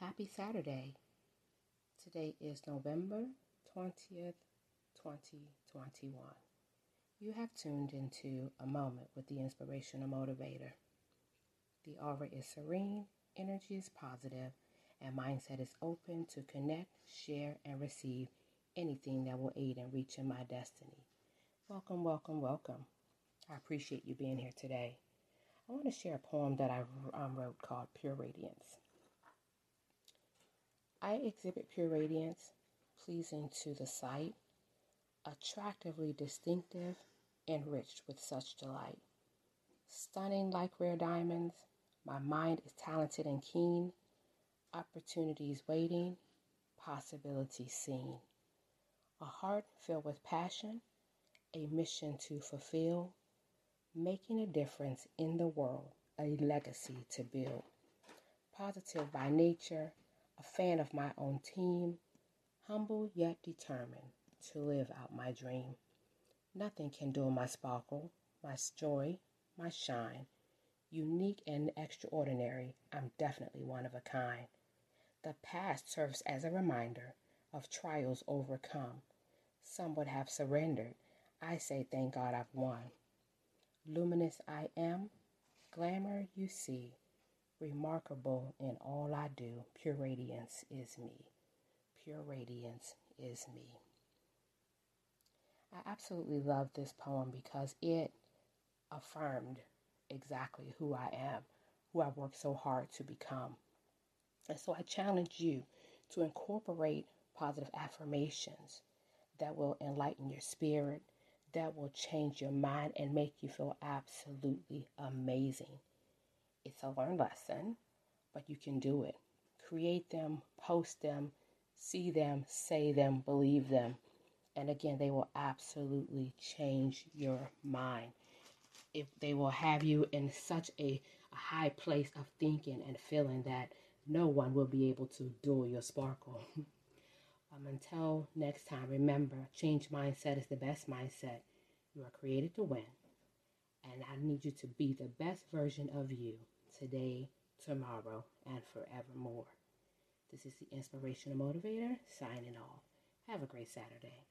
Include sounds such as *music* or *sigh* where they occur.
Happy Saturday. Today is November 20th, 2021. You have tuned into a moment with the inspirational motivator. The aura is serene, energy is positive, and mindset is open to connect, share, and receive anything that will aid in reaching my destiny. Welcome, welcome, welcome. I appreciate you being here today. I want to share a poem that I um, wrote called Pure Radiance. I exhibit pure radiance, pleasing to the sight, attractively distinctive, enriched with such delight. Stunning like rare diamonds, my mind is talented and keen, opportunities waiting, possibilities seen. A heart filled with passion, a mission to fulfill, making a difference in the world, a legacy to build. Positive by nature, a fan of my own team, humble yet determined to live out my dream. Nothing can dull my sparkle, my joy, my shine. Unique and extraordinary, I'm definitely one of a kind. The past serves as a reminder of trials overcome. Some would have surrendered. I say, thank God I've won. Luminous I am, glamour you see. Remarkable in all I do, pure radiance is me. Pure radiance is me. I absolutely love this poem because it affirmed exactly who I am, who I worked so hard to become. And so I challenge you to incorporate positive affirmations that will enlighten your spirit, that will change your mind and make you feel absolutely amazing. It's a learned lesson, but you can do it. Create them, post them, see them, say them, believe them. And again, they will absolutely change your mind. If they will have you in such a, a high place of thinking and feeling that no one will be able to dull your sparkle. *laughs* um, until next time, remember, change mindset is the best mindset. You are created to win. And I need you to be the best version of you today, tomorrow, and forevermore. This is the Inspirational Motivator signing off. Have a great Saturday.